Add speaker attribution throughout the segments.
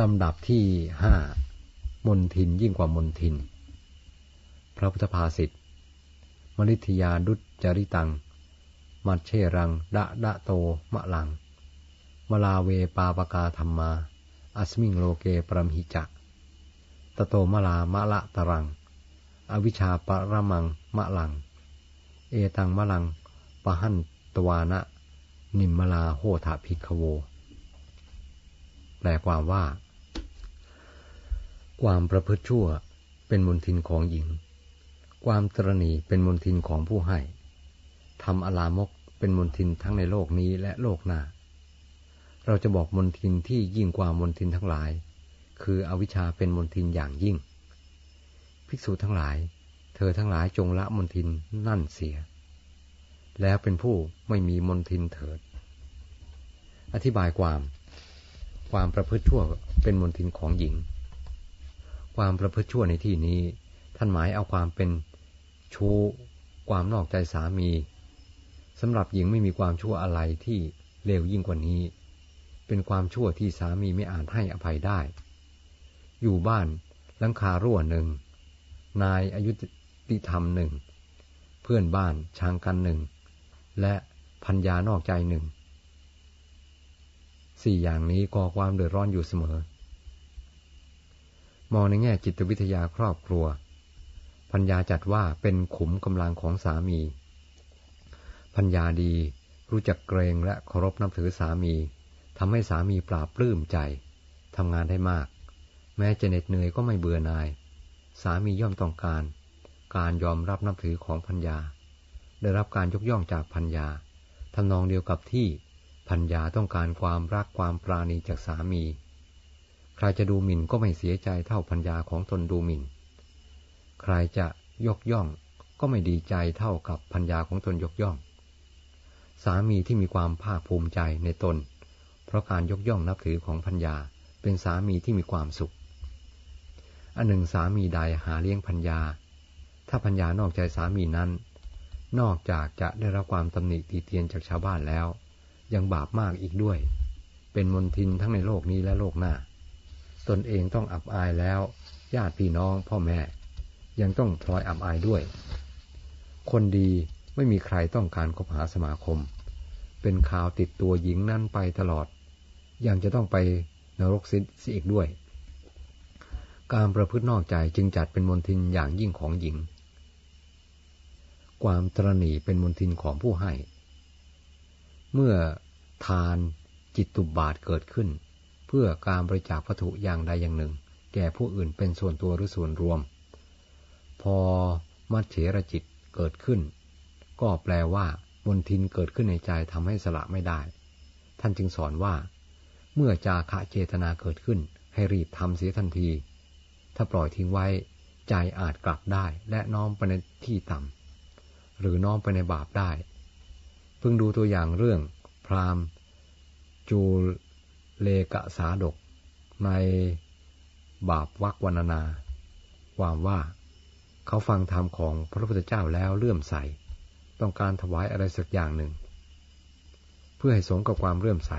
Speaker 1: ลำดับที่ห้ามนทินยิ่งกว่ามนทิน พระพุทธภาษิตมนิทยาดุจจริตัง มัชเชรัง ดะดะโต มะลัง มลาเวปาปกาธรรมา อัสมิงโลเกปรมหิจัก ตโตมลามะละตรัง อวิชชาปรมัง มะลัง เอตังมะลัง ปะหันตวานะ นิมมลาโหทาภิกขโว แปลความว่า ความประพฤติชั่วเป็นมนทินของหญิง ความตรณีเป็นมนทินของผู้ให้ทำอลามกเป็นมนทินทั้งในโลกนี้และโลกหน้า เราจะบอกมนทินที่ยิ่งกว่ามนทินทั้งหลาย คืออวิชชาเป็นมนทินอย่างยิ่ง ภิกษุทั้งหลาย เธอทั้งหลายจงละมนทินนั่นเสีย แล้วเป็นผู้ไม่มีมนทินเถิด อธิบายความ ความประพฤติชั่วเป็นมนทินของหญิง ความประพฤติชั่วในที่นี้ ท่านหมายเอาความเป็นชู้ความนอกใจสามีสำหรับหญิงไม่มีความชั่วอะไรที่เลวยิ่งกว่านี้ เป็นความชั่วที่สามีไม่อาจให้อภัยได้ อยู่บ้านลังคารั่วหนึ่ง นายอายุติธรรมหนึ่ง เพื่อนบ้านชางกันหนึ่ง และพัญญานอกใจหนึ่ง สี่อย่างนี้ก่อความเดือดร้อนอยู่เสมอ มองในแง่จิตวิทยาครอบครัว พัญญาจัดว่าเป็นขุมกำลังของสามี พัญญาดีรู้จักเกรงและเคารพนับถือสามีทำให้สามีปราบปลื้มใจทำงานได้มาก แม้จะเหน็ดเหนื่อยก็ไม่เบื่อนาย สามีย่อมต้องการ การยอมรับนับถือของพัญญา ได้รับการยกย่องจากพัญญาทำนองเดียวกับที่ พัญญาต้องการความรักความปราณีจากสามี ใครจะดูหมิ่นก็ไม่เสียใจเท่าพัญญาของตนดูหมิ่น ใครจะยกย่องก็ไม่ดีใจเท่ากับพัญญาของตนยกย่อง สามีที่มีความภาคภูมิใจในตน เพราะการยกย่องนับถือของพัญญาเป็นสามีที่มีความสุข อันหนึ่งสามีใดหาเลี้ยงพัญญา ถ้าพัญญานอกใจสามีนั้น นอกจากจะได้รับความตำหนิตีเตียนจากชาวบ้านแล้ว ยังบาปมากอีกด้วย เป็นมนทินทั้งในโลกนี้และโลกหน้า ตนเองต้องอับอายแล้ว ญาติพี่น้องพ่อแม่ ยังต้องพลอยอับอายด้วย คนดีไม่มีใครต้องการคบหาสมาคม เป็นข่าวติดตัวหญิงนั้นไปตลอด ยังจะต้องไปนรกสิอีกด้วย การประพฤตินอกใจจึงจัดเป็นมนทินอย่างยิ่งของหญิง ความตรณีเป็นมนทินของผู้ให้ เมื่อ ทานจิตตุบาทเกิดขึ้น เพื่อการบริจาควัตถุอย่างใดอย่างหนึ่ง แก่ผู้อื่นเป็นส่วนตัวหรือส่วนรวม พอมัจเฉรจิตเกิดขึ้น ก็แปลว่ามนทินเกิดขึ้นในใจทำให้สละไม่ได้ ท่านจึงสอนว่า เมื่อจาคะเจตนาเกิดขึ้น ให้รีบทำเสียทันที ถ้าปล่อยทิ้งไว้ ใจอาจกลับได้และน้อมไปในที่ต่ำหรือน้อมไปในบาปได้ เพิ่งดูตัวอย่างเรื่อง พราหมณ์ จูเลกะสาดก ในบาปวักวรรณนา ความว่าเขาฟังธรรมของพระพุทธเจ้าแล้วเลื่อมใส ต้องการถวายอะไรสักอย่างหนึ่ง เพื่อให้สมกับความเรื่อมใส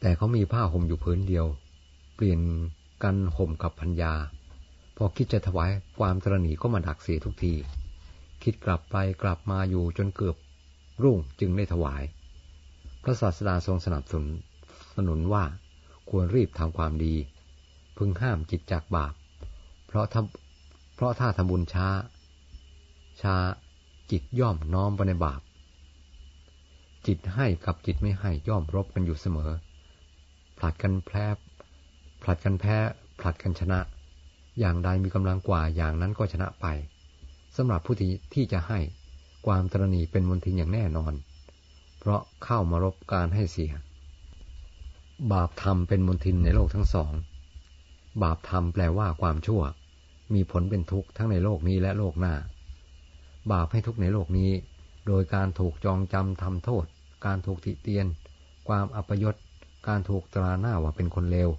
Speaker 1: แต่เขามีผ้าห่มอยู่พื้นเดียว เปลี่ยนกันห่มกับพัญญา พอคิดจะถวายความตรณีก็มาดักเสียทุกที คิดกลับไปกลับมาอยู่จนเกือบ รุ่งจึงได้ถวาย พระศาสดาทรงสนับสนุนสนุนว่าควรรีบทำความดี พึงห้ามจิตจากบาป เพราะถ้าเพราะถ้าทำบุญช้า ช้าจิตย่อมน้อมไปในบาป จิตให้กับจิตไม่ให้ย่อมรบกันอยู่เสมอ ผลัดกันแพ้ผลัดกันแพ้ผลัดกันชนะ อย่างใดมีกำลังกว่าอย่างนั้นก็ชนะไปสำหรับผู้ที่ที่จะให้ ความตรณีเป็นมนทินอย่างแน่นอน เพราะเข้ามารบการให้เสีย บาปธรรมเป็นมนทินในโลกทั้งสอง บาปธรรมแปลว่าความชั่ว มีผลเป็นทุกข์ทั้งในโลกนี้และโลกหน้า บาปให้ทุกข์ในโลกนี้ โดยการถูกจองจำทำโทษ การถูกติเตียน ความอัปยศ การถูกตราหน้าว่าเป็นคนเลว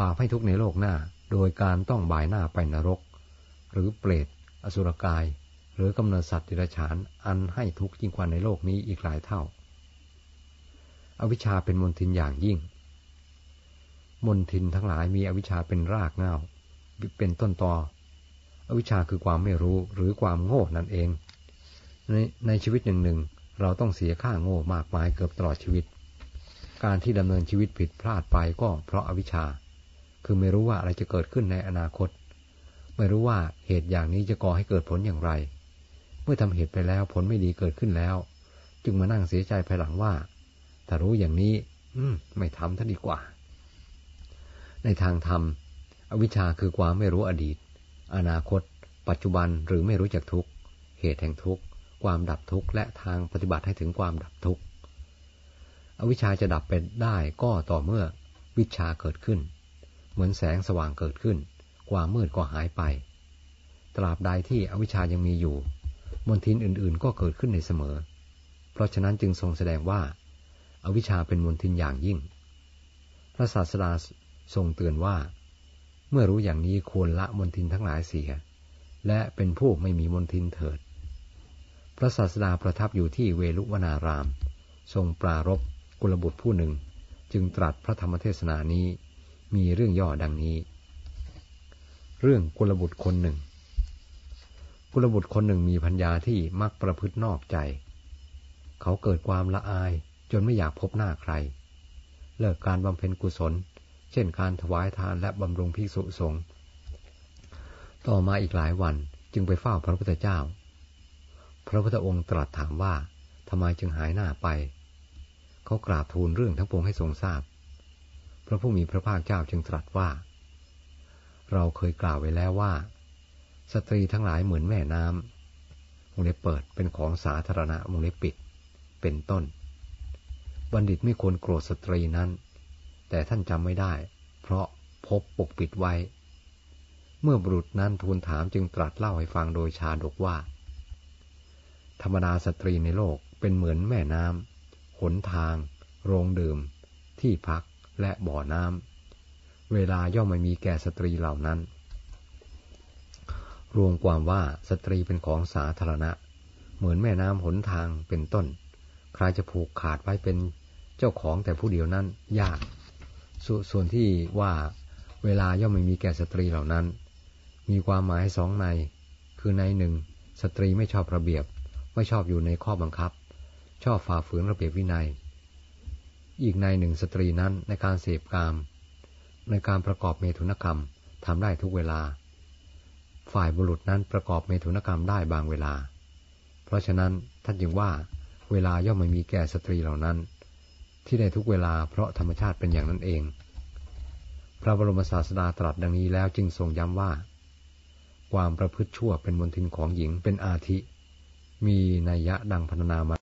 Speaker 1: บาปให้ทุกข์ในโลกหน้า โดยการต้องบ่ายหน้าไปนรก หรือเปรต อสุรกาย หรือกำเนิดสัตว์ดิรัจฉานอันให้ทุกข์ยิ่งกว่าในโลกนี้อีกหลายเท่าอวิชชาเป็นมลทินอย่างยิ่ง มนทินทั้งหลายมีอวิชชาเป็นรากเหง้าเป็นต้นตออวิชชาคือความไม่รู้หรือความโง่นั่นเอง ในในชีวิตหนึ่งหนึ่งเราต้องเสียค่าโง่มากมายเกือบตลอดชีวิต การที่ดำเนินชีวิตผิดพลาดไปก็เพราะอาวิชชา คือไม่รู้ว่าอะไรจะเกิดขึ้นในอนาคต ไม่รู้ว่าเหตุอย่างนี้จะก่อให้เกิดผลอย่างไร มื่อทำเหตุไปแล้วผลไม่ดีเกิดขึ้นแล้ว จึงมานั่งเสียใจภายหลังว่า ถ้ารู้อย่างนี้ อืม ไม่ทำท่าดีกว่า ในทางธรรม อวิชชาคือความไม่รู้อดีต อนาคต ปัจจุบันหรือไม่รู้จักทุกเหตุแห่งทุกความดับทุกข์และทางปฏิบัติให้ถึงความดับทุกข์ อวิชชาจะดับไปได้ก็ต่อเมื่อวิชาเกิดขึ้น เหมือนแสงสว่างเกิดขึ้น ความมืดก็หายไป ตราบใดที่อวิชชายังมีอยู่ มนทินอื่นๆ ก็เกิดขึ้นในเสมอ เพราะฉะนั้นจึงทรงแสดงว่าอวิชชาเป็นมนทินอย่างยิ่ง พระศาสดาทรงเตือนว่า เมื่อรู้อย่างนี้ควรละมนทินทั้งหลายเสีย และเป็นผู้ไม่มีมนทินเถิด พระศาสดาประทับอยู่ที่เวลุวนาราม ทรงปรารบกุลบุตรผู้หนึ่ง จึงตรัสพระธรรมเทศนานี้ มีเรื่องย่อดังนี้ เรื่องกุลบุตรคนหนึ่ง กุลบุตรคนหนึ่งมีพัญญาที่มักประพฤตินอกใจ เขาเกิดความละอายจนไม่อยากพบหน้าใคร เลิกการบำเพ็ญกุศล เช่นการถวายทานและบำรุงภิกษุสงฆ์ต่อมาอีกหลายวันจึงไปเฝ้าพระพุทธเจ้า พระพุทธองค์ตรัสถามว่าทำไมจึงหายหน้าไป เขากราบทูลเรื่องทั้งปวงให้ทรงทราบ พระผู้มีพระภาคเจ้าจึงตรัสว่า เราเคยกล่าวไว้แล้วว่า สตรีทั้งหลายเหมือนแม่น้ำวงเล็บเปิดเป็นของสาธารณะวงเล็บปิด เป็นต้น บัณฑิตไม่ควรโกรธสตรีนั้น แต่ท่านจำไม่ได้ เพราะพบปกปิดไว้ เมื่อบุรุษนั้นทูลถามจึงตรัสเล่าให้ฟังโดยชาดกว่า ธรรมดาสตรีในโลกเป็นเหมือนแม่น้ำหนทาง โรงดื่ม ที่พักและบ่อน้ำเวลาย่อมไม่มีแก่สตรีเหล่านั้น รวมความว่าสตรีเป็นของสาธารณะ เหมือนแม่น้ำหนทางเป็นต้น ใครจะผูกขาดไว้เป็นเจ้าของแต่ผู้เดียวนั้นยาก ส่วนที่ว่าเวลาย่อมไม่มีแก่สตรีเหล่านั้น มีความหมายสองนัย คือนัยหนึ่งสตรีไม่ชอบระเบียบ ไม่ชอบอยู่ในข้อบังคับ ชอบฝ่าฝืนระเบียบวินัย อีกนัยหนึ่งสตรีนั้นในการเสพกาม ในการประกอบเมถุนกรรมทำได้ทุกเวลา ฝ่ายบุรุษนั้นประกอบเมถุนกรรมได้บางเวลา เพราะฉะนั้นท่านจึงว่าเวลาย่อมไม่มีแก่สตรีเหล่านั้น ที่ได้ทุกเวลาเพราะธรรมชาติเป็นอย่างนั้นเอง พระบรมศาสดาตรัสดังนี้แล้วจึงทรงย้ำว่า ความประพฤติชั่วเป็นมนทินของหญิงเป็นอาทิ มีนัยยะดังพรรณนามา